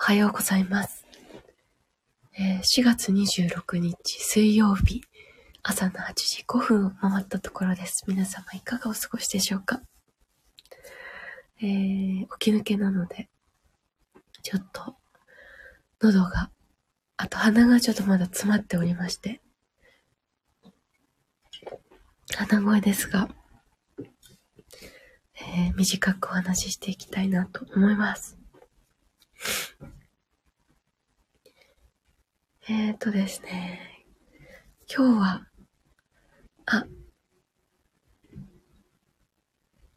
おはようございます。えー4月26日水曜日、朝の8時5分を回ったところです。皆様いかがお過ごしでしょうか？えー、起き抜けなので、ちょっと、喉が、あと鼻がちょっとまだ詰まっておりまして、鼻声ですが、えー短くお話ししていきたいなと思います。えーとですね、今日は、あ、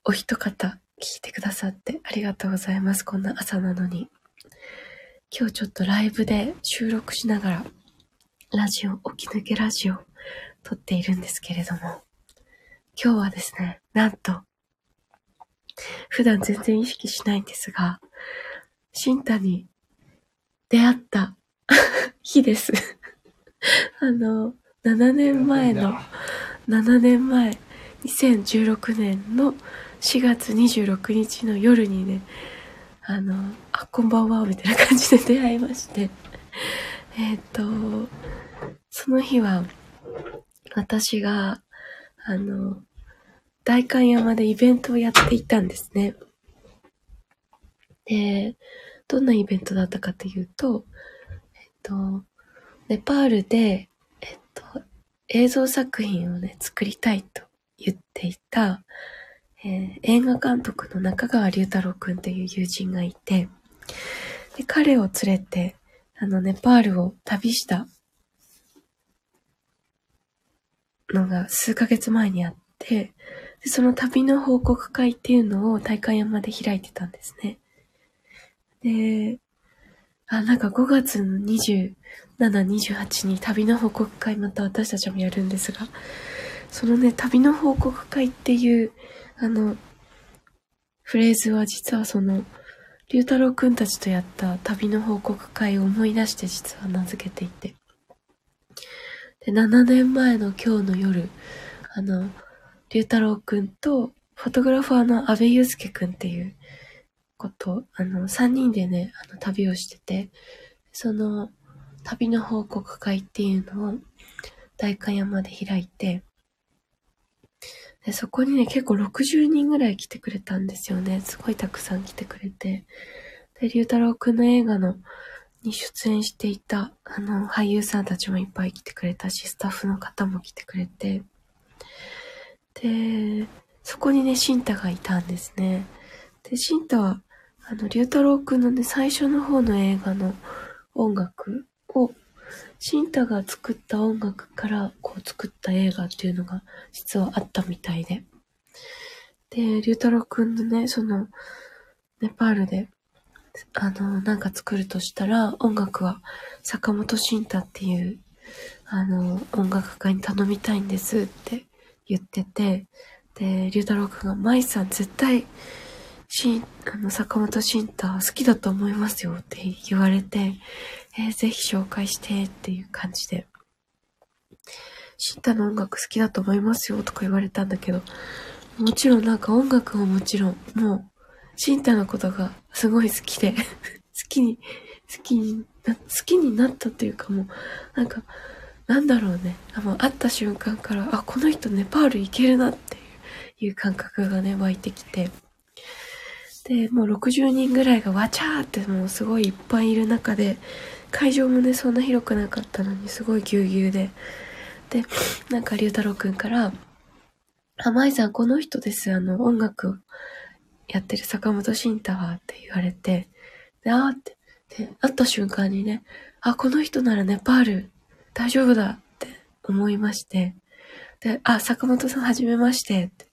お一方聞いてくださってありがとうございます。こんな朝なのに。今日ちょっとライブで収録しながら、ラジオ、起き抜けラジオ撮っているんですけれども、今日はですね、なんと、普段全然意識しないんですが、シンタに出会った日です。あの、7年前の、7年前、2016年の4月26日の夜にね、あの、あ、こんばんは、みたいな感じで出会いまして、えっ、と、その日は、私が、あの、代官山でイベントをやっていたんですね。で、どんなイベントだったかというと、えっと、ネパールで、えっと、映像作品をね、作りたいと言っていた、えー映画監督の中川龍太郎くんという友人がいて、で彼を連れて、あの、ネパールを旅したのが数ヶ月前にあって、でその旅の報告会っていうのを大会山で開いてたんですね。で、あ、なんか5月の27、28に旅の報告会また私たちもやるんですが、そのね、旅の報告会っていう、あの、フレーズは実はその、龍太郎くんたちとやった旅の報告会を思い出して実は名付けていて。で、7年前の今日の夜、あの、龍太郎くんと、フォトグラファーの安部祐介くんっていうこと、あの、3人でね、あの、旅をしてて、その、旅の報告会っていうのを、代官山で開いて、で、そこにね、結構60人ぐらい来てくれたんですよね。すごいたくさん来てくれて。で、龍太郎くんの映画の、に出演していた、あの、俳優さんたちもいっぱい来てくれたし、スタッフの方も来てくれて。で、そこにね、シンタがいたんですね。で、シンタは、あの、龍太郎くんのね、最初の方の映画の音楽を、シンタが作った音楽から、こう作った映画っていうのが、実はあったみたいで。で、龍太郎くんのね、その、ネパールで、あの、なんか作るとしたら、音楽は坂本慎太っていう、あの、音楽家に頼みたいんですって言ってて、で、龍太郎くんが、舞さん絶対、しん、あの、坂本慎太好きだと思いますよって言われて、えーぜひ紹介してっていう感じで、慎太の音楽好きだと思いますよとか言われたんだけど、もちろんなんか音楽ももちろん、もう、慎太のことがすごい好きで、好きに、好きにな、好きになったっていうかもう、なんか、なんだろうね。あもう会った瞬間から、あ、この人ネパール行けるなっていう感覚がね、湧いてきて。で、もう60人ぐらいがわちゃーってもうすごいいっぱいいる中で、会場もね、そんな広くなかったのに、すごいぎゅうぎゅうで。で、なんか、龍太郎くんから、あ、舞さん、この人です。あの、音楽やってる坂本慎太はって言われて、で、あって、で、会った瞬間にね、あ、この人ならネパール大丈夫だって思いまして、で、あ、坂本さんはじめましてって、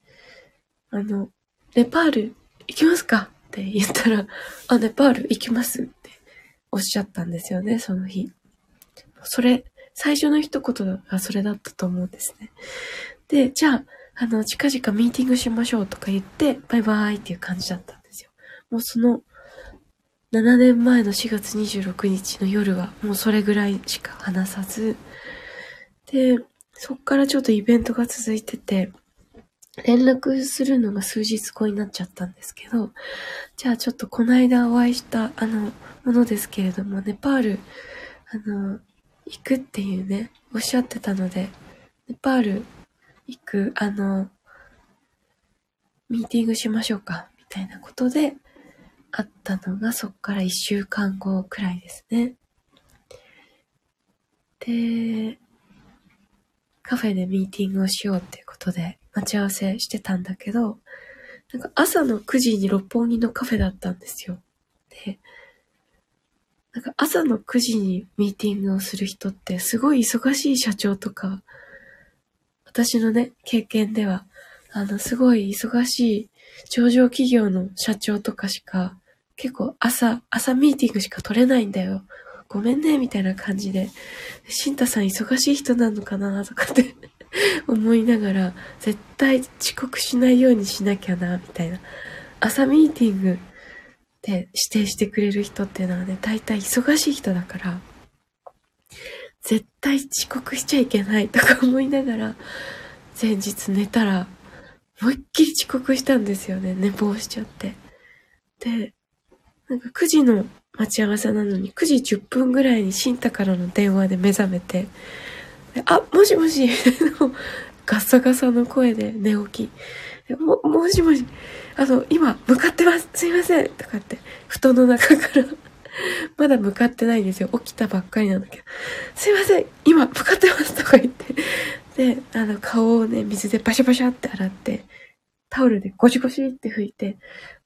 あの、ネパール行きますかって言ったら、あ、ネパール行きますっておっしゃったんですよね、その日。それ、最初の一言がそれだったと思うんですね。で、じゃあ、あの、近々ミーティングしましょうとか言って、バイバイっていう感じだったんですよ。もうその、7年前の4月26日の夜は、もうそれぐらいしか話さず、で、そっからちょっとイベントが続いてて、連絡するのが数日後になっちゃったんですけど、じゃあちょっとこの間お会いした、あの、ものですけれども、ネパール、あの、行くっていうね、おっしゃってたので、ネパール行く、あの、ミーティングしましょうか、みたいなことで、あったのが、そっから一週間後くらいですね。で、カフェでミーティングをしようっていうことで待ち合わせしてたんだけど、なんか朝の9時に六本木のカフェだったんですよ。で、なんか朝の9時にミーティングをする人ってすごい忙しい社長とか、私のね、経験では、あの、すごい忙しい上場企業の社長とかしか、結構朝、朝ミーティングしか取れないんだよ。ごめんね、みたいな感じで。シンタさん忙しい人なのかなとかって 思いながら、絶対遅刻しないようにしなきゃな、みたいな。朝ミーティングで指定してくれる人っていうのはね、大体忙しい人だから、絶対遅刻しちゃいけないとか思いながら、前日寝たら、思いっきり遅刻したんですよね。寝坊しちゃって。で、なんか9時の待ち合わせなのに9時10分ぐらいにシンタからの電話で目覚めて、あ、もしもし ガッサガサの声で寝起き。も、もしもし、あの、今、向かってます。すいません。とかって、布団の中から まだ向かってないんですよ。起きたばっかりなんだけど。すいません。今、向かってます。とか言って。で、あの、顔をね、水でバシャバシャって洗って、タオルでゴシゴシって拭いて、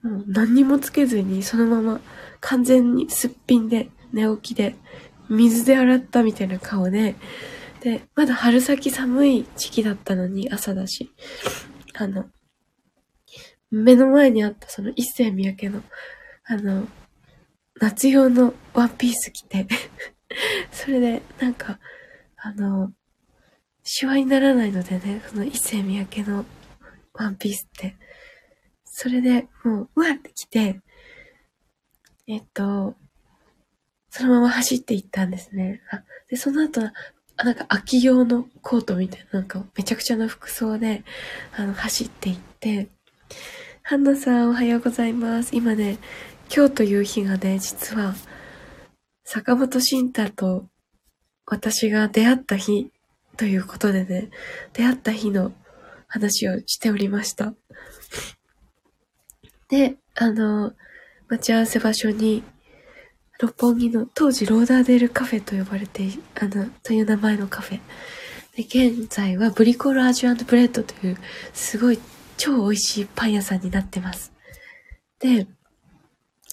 もう何にもつけずに、そのまま完全にすっぴんで、寝起きで、水で洗ったみたいな顔で、で、まだ春先寒い時期だったのに朝だし、あの、目の前にあったその一世三宅の、あの、夏用のワンピース着て それで、なんか、あの、シワにならないのでね、その一世三宅のワンピースって。それで、もう、うわって来て、えっと、そのまま走って行ったんですね。あで、その後、なんか秋用のコートみたいな、なんかめちゃくちゃな服装で、あの、走って行って、ハンナさんおはようございます。今ね、今日という日がね、実は、坂本信太と私が出会った日ということでね、出会った日の話をしておりました。で、あの、待ち合わせ場所に、六本木の当時ローダーデールカフェと呼ばれて、あの、という名前のカフェ。で、現在はブリコラージュブレッドというすごい超美味しいパン屋さんになってます。で、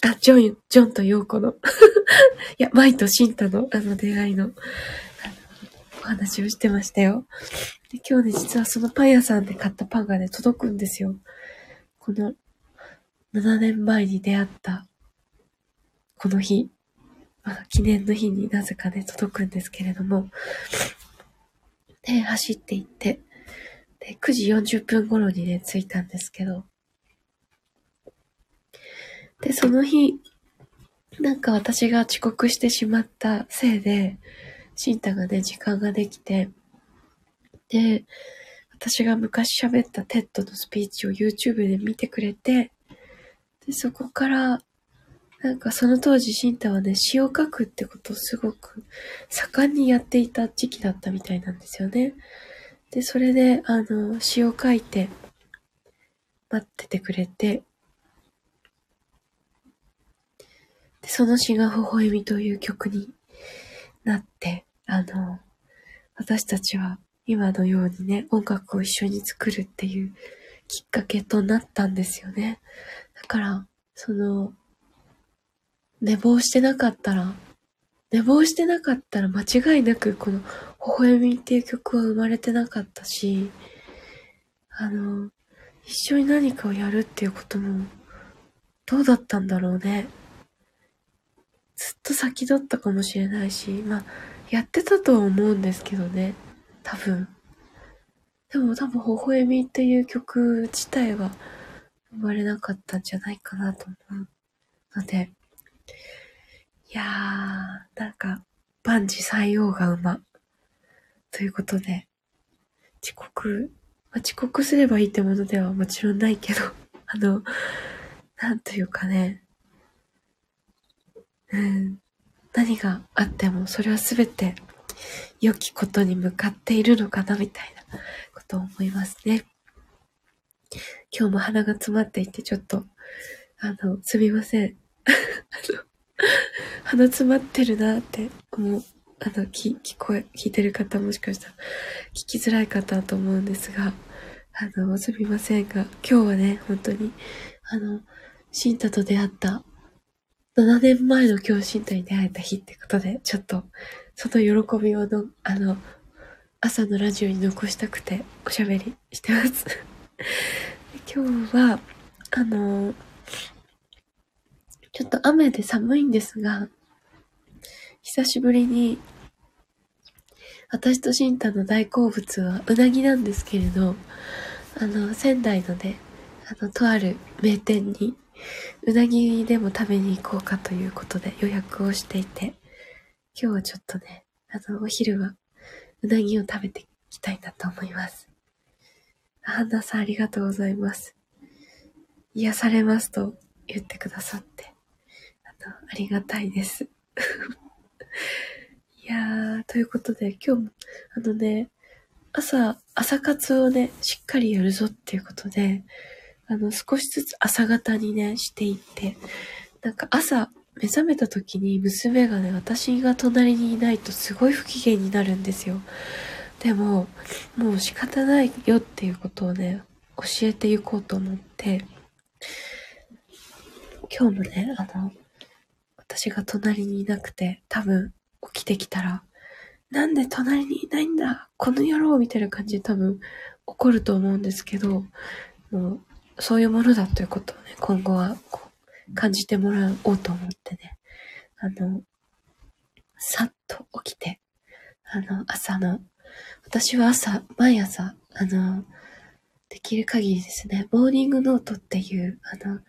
あ、ジョン、ジョンとヨーコの いや、マイとシンタのあの出会いの、お話をしてましたよ。で、今日ね、実はそのパン屋さんで買ったパンがね、届くんですよ。この、7年前に出会った、この日、まあ、記念の日になぜかね、届くんですけれども、で、走って行って、で、9時40分頃にね、着いたんですけど、で、その日、なんか私が遅刻してしまったせいで、シンタがね、時間ができて、で、私が昔喋った TED のスピーチを YouTube で見てくれて、で、そこから、なんかその当時シンタはね、詩を書くってことをすごく盛んにやっていた時期だったみたいなんですよね。で、それで、あの、詩を書いて、待っててくれて、で、その詩が微笑みという曲になって、あの、私たちは今のようにね、音楽を一緒に作るっていうきっかけとなったんですよね。だから、その、寝坊してなかったら、寝坊してなかったら間違いなくこの微笑みっていう曲は生まれてなかったし、あの、一緒に何かをやるっていうことも、どうだったんだろうね。ずっと先だったかもしれないし、まあ、やってたとは思うんですけどね。多分。でも多分、微笑みっていう曲自体は生まれなかったんじゃないかなと思うので、いやー、なんか、万事採用が馬。ということで、遅刻、まあ、遅刻すればいいってものではもちろんないけど、あの、なんというかね、うん、何があってもそれは全て良きことに向かっているのかなみたいなことを思いますね。今日も鼻が詰まっていてちょっと、あの、すみません。あの、鼻詰まってるなって思う。あの、聞、聞こえ、聞いてる方もしかしたら聞きづらい方だと思うんですが、あの、すみませんが、今日はね、本当に、あの、シンタと出会った7年前の今日シンタに出会えた日ってことで、ちょっと、その喜びをの、あの、朝のラジオに残したくておしゃべりしてます 今日は、あの、ちょっと雨で寒いんですが、久しぶりに、私とシンタの大好物はうなぎなんですけれど、あの、仙台のね、あの、とある名店に、うなぎでも食べに行こうかということで予約をしていて、今日はちょっとね、あの、お昼はうなぎを食べていきたいなと思います。ハンナさんありがとうございます。癒されますと言ってくださって、あの、ありがたいです。いやー、ということで今日も、あのね、朝、朝活をね、しっかりやるぞっていうことで、あの、少しずつ朝方にね、していって、なんか朝、目覚めた時に娘がね、私が隣にいないとすごい不機嫌になるんですよ。でも、もう仕方ないよっていうことをね、教えていこうと思って、今日もね、あの、私が隣にいなくて、多分起きてきたら、なんで隣にいないんだ？この野郎みたいな感じで多分怒ると思うんですけど、もう、そういうものだということをね、今後はこう感じてもらおうと思ってね、あの、さっと起きて、あの、朝の、私は朝、毎朝、あの、できる限りですね、モーニングノートっていう、あの、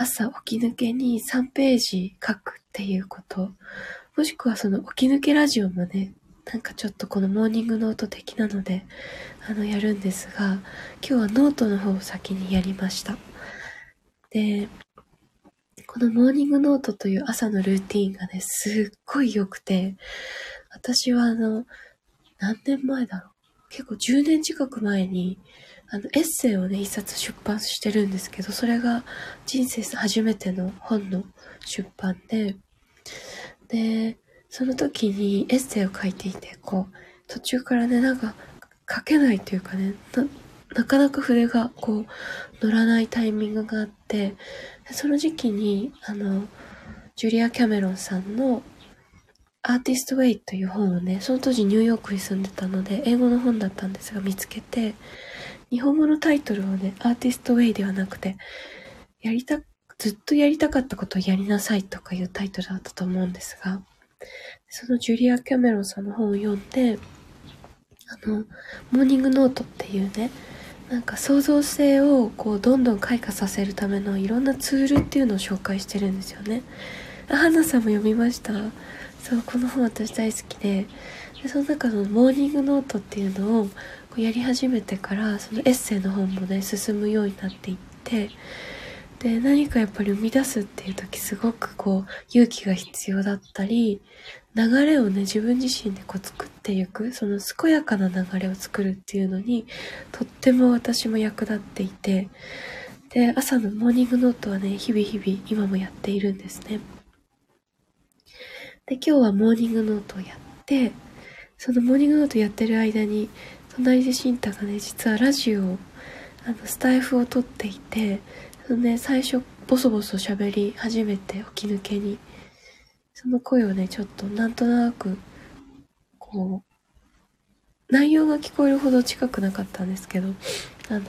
朝起き抜けに3ページ書くっていうこと、もしくはその起き抜けラジオもね、なんかちょっとこのモーニングノート的なので、あの、やるんですが、今日はノートの方を先にやりました。で、このモーニングノートという朝のルーティンがね、すっごい良くて、私はあの、何年前だろう結構10年近く前に、あの、エッセイをね、一冊出版してるんですけど、それが人生初めての本の出版で、で、その時にエッセイを書いていて、こう、途中からね、なんか書けないというかね、な、かなか筆がこう、乗らないタイミングがあって、その時期に、あの、ジュリア・キャメロンさんのアーティストウェイという本をね、その当時ニューヨークに住んでたので、英語の本だったんですが見つけて、日本語のタイトルをね、アーティストウェイではなくて、やりた、ずっとやりたかったことをやりなさいとかいうタイトルだったと思うんですが、そのジュリア・キャメロンさんの本を読んで、あの、モーニングノートっていうね、なんか創造性をこうどんどん開花させるためのいろんなツールっていうのを紹介してるんですよね。あ、花さんも読みました。そう、この本私大好きで、でその中のモーニングノートっていうのをやり始めてから、そのエッセイの本もね、進むようになっていって、で、何かやっぱり生み出すっていう時すごくこう勇気が必要だったり、流れをね、自分自身でこう作っていく、その健やかな流れを作るっていうのに、とっても私も役立っていて、で、朝のモーニングノートはね、日々日々今もやっているんですね。で、今日はモーニングノートをやって、そのモーニングノートやってる間に、隣でシンタがね、実はラジオを、あの、スタイフを撮っていて、そのね、最初、ボソボソ喋り始めて、起き抜けに。その声をね、ちょっとなんとなく、こう、内容が聞こえるほど近くなかったんですけど、あの、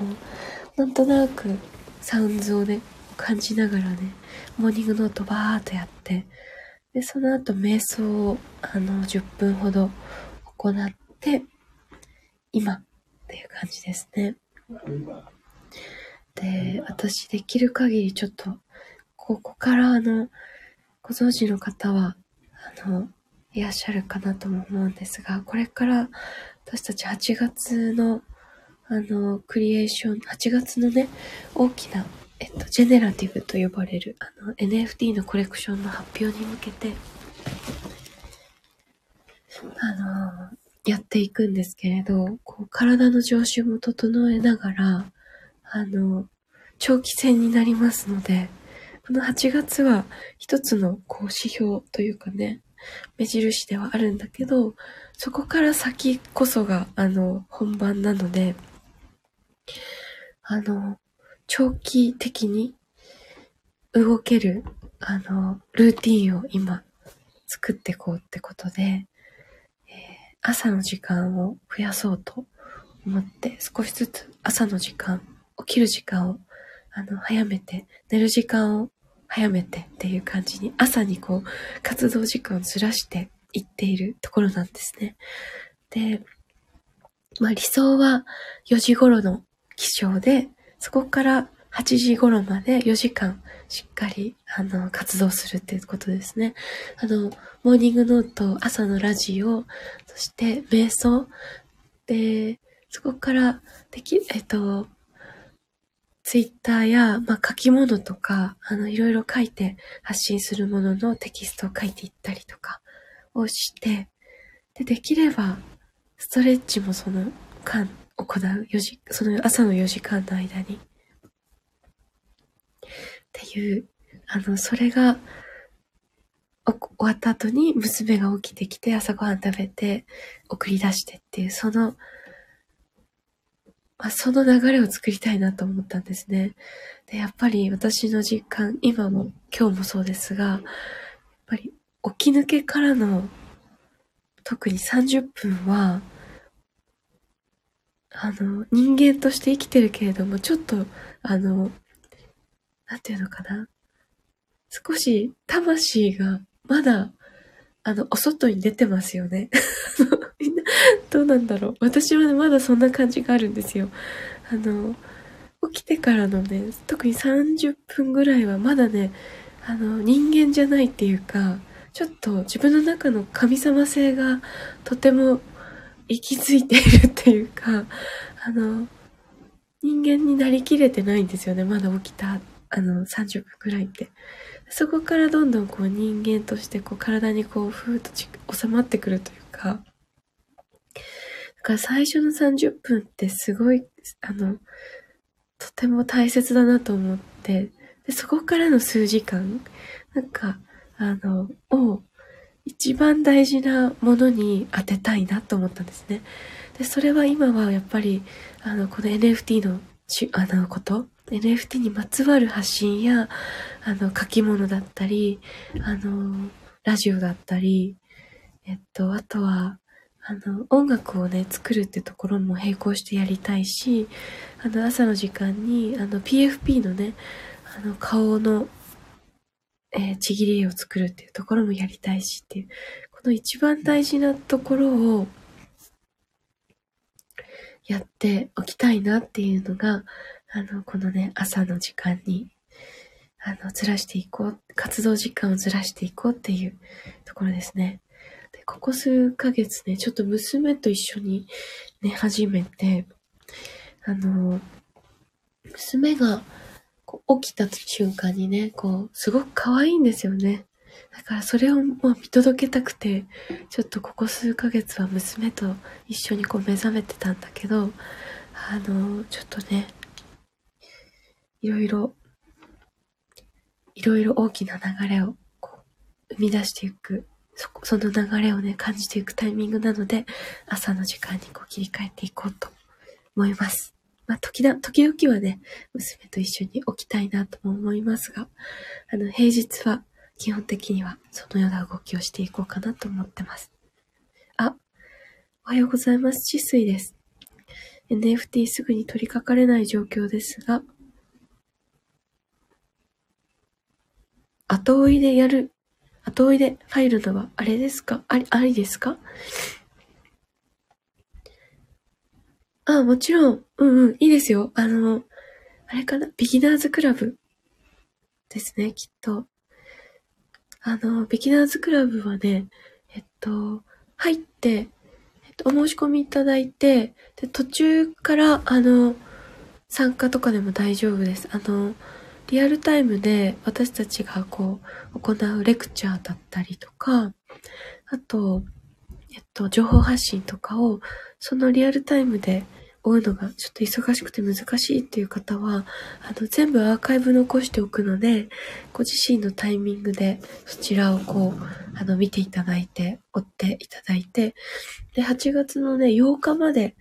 なんとなくサウンズをね、感じながらね、モーニングノートバーっとやって、で、その後瞑想を、あの、10分ほど行って、今っていう感じですね。で、私できる限りちょっと、ここからあの、ご存知の方は、あの、いらっしゃるかなとも思うんですが、これから私たち8月の、あの、クリエーション、8月のね、大きなえっと、ジェネラティブと呼ばれる、あの、NFT のコレクションの発表に向けて、あの、やっていくんですけれど、こう、体の常習も整えながら、あの、長期戦になりますので、この8月は一つのこう指標というかね、目印ではあるんだけど、そこから先こそが、あの、本番なので、あの、長期的に動ける、あの、ルーティンを今作っていこうってことで、朝の時間を増やそうと思って、少しずつ朝の時間、起きる時間を、あの、早めて、寝る時間を早めてっていう感じに、朝にこう、活動時間をずらしていっているところなんですね。で、まあ理想は4時頃の起床で、そこから8時頃まで4時間しっかり、あの、活動するっていうことですね。あの、モーニングノート、朝のラジオ、そして瞑想、で、そこからでき、えっと、ツイッターや、まあ、書き物とか、あの、いろいろ書いて発信するもののテキストを書いていったりとかをして、で、できれば、ストレッチもその間行う4時、その朝の4時間の間に。っていう、あの、それが、終わった後に娘が起きてきて朝ごはん食べて送り出してっていうそのまあ、その流れを作りたいなと思ったんですね。で、やっぱり私の実感、今も今日もそうですが、やっぱり起き抜けからの特に30分は、あの、人間として生きてるけれども、ちょっと、あの、なんていうのかな？少し魂がまだ、あの、お外に出てますよね。みんな、どうなんだろう。私はね、まだそんな感じがあるんですよ。あの、起きてからのね、特に30分ぐらいはまだね、あの、人間じゃないっていうか、ちょっと自分の中の神様性がとても息づいているっていうか、あの、人間になりきれてないんですよね。まだ起きた、あの、30分くらいって。そこからどんどんこう人間としてこう体にこうふーっと収まってくるというか、だから最初の30分ってすごい、あの、とても大切だなと思って、でそこからの数時間、なんか、あの、を一番大事なものに当てたいなと思ったんですね。で、それは今はやっぱり、あの、この NFT のし、あの、こと、NFT にまつわる発信や、あの、書き物だったり、あの、ラジオだったり、えっと、あとは、あの、音楽をね、作るってところも並行してやりたいし、あの、朝の時間に、あの、PFP のね、あの、顔の、えー、ちぎり絵を作るっていうところもやりたいしっていう、この一番大事なところを、やっておきたいなっていうのが、あの、このね、朝の時間に、あの、ずらしていこう、活動時間をずらしていこうっていうところですね。で、ここ数ヶ月ね、ちょっと娘と一緒に寝始めて、あの、娘が起きた瞬間にね、こう、すごく可愛いんですよね。だからそれをもう見届けたくて、ちょっとここ数ヶ月は娘と一緒にこう目覚めてたんだけど、あの、ちょっとね、いろいろ、いろいろ大きな流れをこう生み出していくそ、その流れをね、感じていくタイミングなので、朝の時間にこう切り替えていこうと思います。まあ、時だ、時々はね、娘と一緒に起きたいなとも思いますが、あの、平日は基本的にはそのような動きをしていこうかなと思ってます。あ、おはようございます。治水です。NFT すぐに取り掛かれない状況ですが、後追いでやる後追いで入るのはあれですか？あり、ありですか？あ、もちろん。うんうん。いいですよ。あの、あれかな？ビギナーズクラブですね、きっと。あの、ビギナーズクラブはね、えっと、入って、えっと、お申し込みいただいて、で、途中から、あの、参加とかでも大丈夫です。あの、リアルタイムで私たちがこう、行うレクチャーだったりとか、あと、えっと、情報発信とかを、そのリアルタイムで追うのがちょっと忙しくて難しいっていう方は、あの、全部アーカイブ残しておくので、ご自身のタイミングでそちらをこう、あの、見ていただいて、追っていただいて、で、8月のね、8日まで、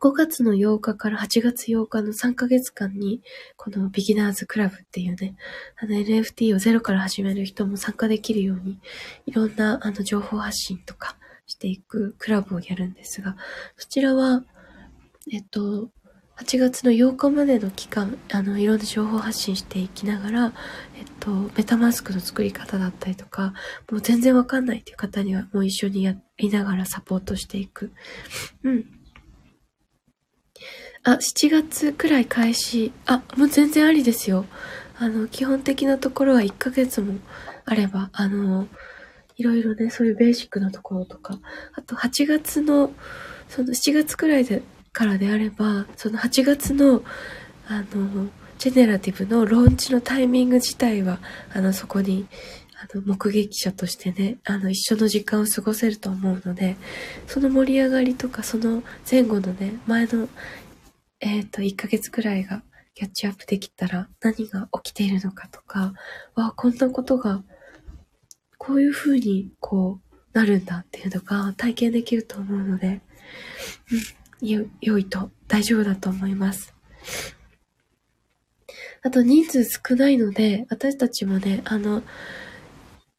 5月の8日から8月8日の3ヶ月間に、このビギナーズクラブっていうね、あの NFT をゼロから始める人も参加できるように、いろんなあの情報発信とかしていくクラブをやるんですが、そちらは、えっと、8月の8日までの期間、あの、いろんな情報発信していきながら、えっと、メタマスクの作り方だったりとか、もう全然わかんないっていう方にはもう一緒にやりながらサポートしていく。うん。あ、7月くらい開始。あ、もう全然ありですよ。あの、基本的なところは1ヶ月もあれば、あの、いろいろね、そういうベーシックなところとか、あと8月の、その7月くらいで、からであれば、その8月の、あの、ジェネラティブのローンチのタイミング自体は、あの、そこに、あの、目撃者としてね、あの、一緒の時間を過ごせると思うので、その盛り上がりとか、その前後のね、前のえっ、ー、と、1ヶ月くらいがキャッチアップできたら何が起きているのかとか、わあ、こんなことが、こういう風にこうなるんだっていうのが体験できると思うので、うん、よ、良いと大丈夫だと思います。あと人数少ないので、私たちもね、あの、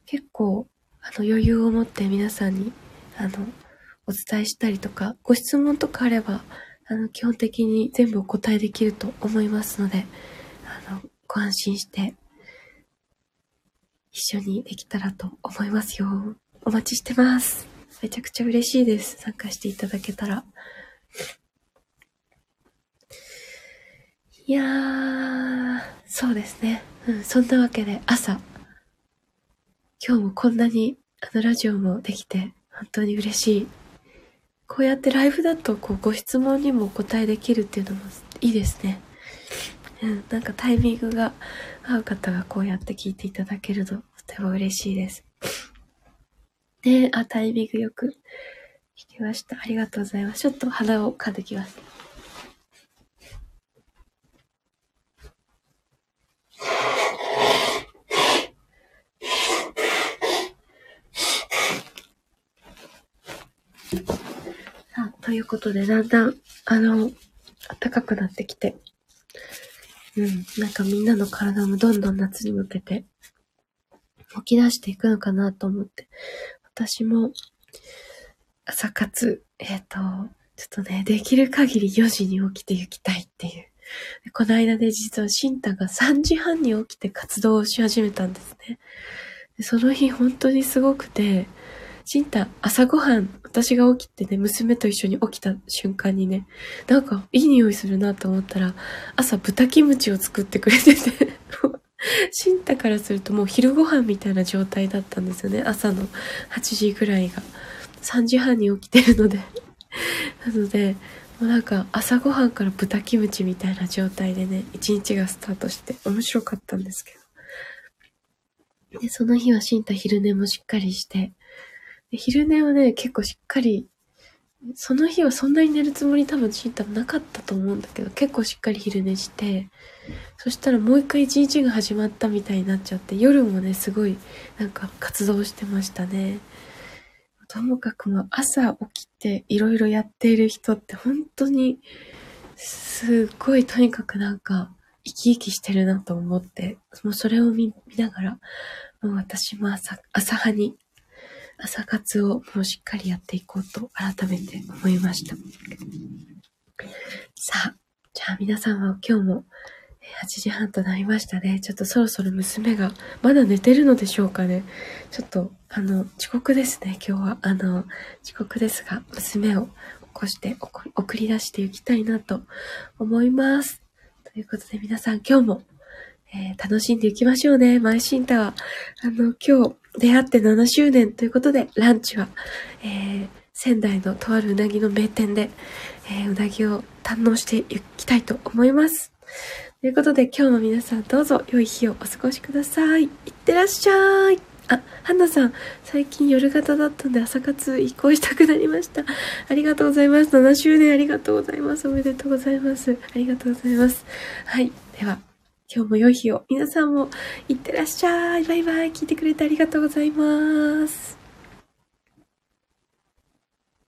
結構、あの余裕を持って皆さんに、あの、お伝えしたりとか、ご質問とかあれば、あの、基本的に全部お答えできると思いますので、あの、ご安心して、一緒にできたらと思いますよ。お待ちしてます。めちゃくちゃ嬉しいです。参加していただけたら。いやー、そうですね。うん、そんなわけで朝、今日もこんなにあのラジオもできて、本当に嬉しいこうやってライブだとこうご質問にもお答えできるっていうのもいいですね。うん、なんかタイミングが合う方がこうやって聞いていただけるととても嬉しいです。ね、あ、タイミングよく聞きました。ありがとうございます。ちょっと鼻を噛んできます。ということで、だんだん、あの、暖かくなってきて、うん、なんかみんなの体もどんどん夏に向けて、起き出していくのかなと思って、私も、朝活、えっ、ー、と、ちょっとね、できる限り4時に起きて行きたいっていう。この間で実はシンタが3時半に起きて活動をし始めたんですね。でその日本当にすごくて、シンタ、朝ごはん、私が起きてね、娘と一緒に起きた瞬間にね、なんかいい匂いするなと思ったら、朝豚キムチを作ってくれてて シンタからするともう昼ご飯みたいな状態だったんですよね。朝の8時ぐらいが。3時半に起きてるので なので、もうなんか朝ごはんから豚キムチみたいな状態でね、一日がスタートして面白かったんですけど。で、その日はシンタ昼寝もしっかりして、昼寝はね、結構しっかり、その日はそんなに寝るつもり多分チータなかったと思うんだけど、結構しっかり昼寝して、そしたらもう一回一日が始まったみたいになっちゃって、夜もね、すごいなんか活動してましたね。ともかくも朝起きていろいろやっている人って本当にすっごいとにかくなんか生き生きしてるなと思って、もうそれを見ながら、もう私も朝、朝派に朝活をもうしっかりやっていこうと改めて思いました。さあ、じゃあ皆さんは今日も8時半となりましたね。ちょっとそろそろ娘がまだ寝てるのでしょうかね。ちょっと、あの、遅刻ですね、今日は。あの、遅刻ですが、娘を起こして送り出していきたいなと思います。ということで皆さん今日も、えー、楽しんでいきましょうね。マイシンター。あの、今日、出会って7周年ということで、ランチは、えー、仙台のとあるうなぎの名店で、えー、うなぎを堪能していきたいと思います。ということで今日も皆さんどうぞ良い日をお過ごしください。いってらっしゃい。あ、ハンナさん、最近夜型だったんで朝活移行したくなりました。ありがとうございます。7周年ありがとうございます。おめでとうございます。ありがとうございます。はい。では、今日も良い日を。皆さんもいってらっしゃい。バイバイ。聞いてくれてありがとうございます。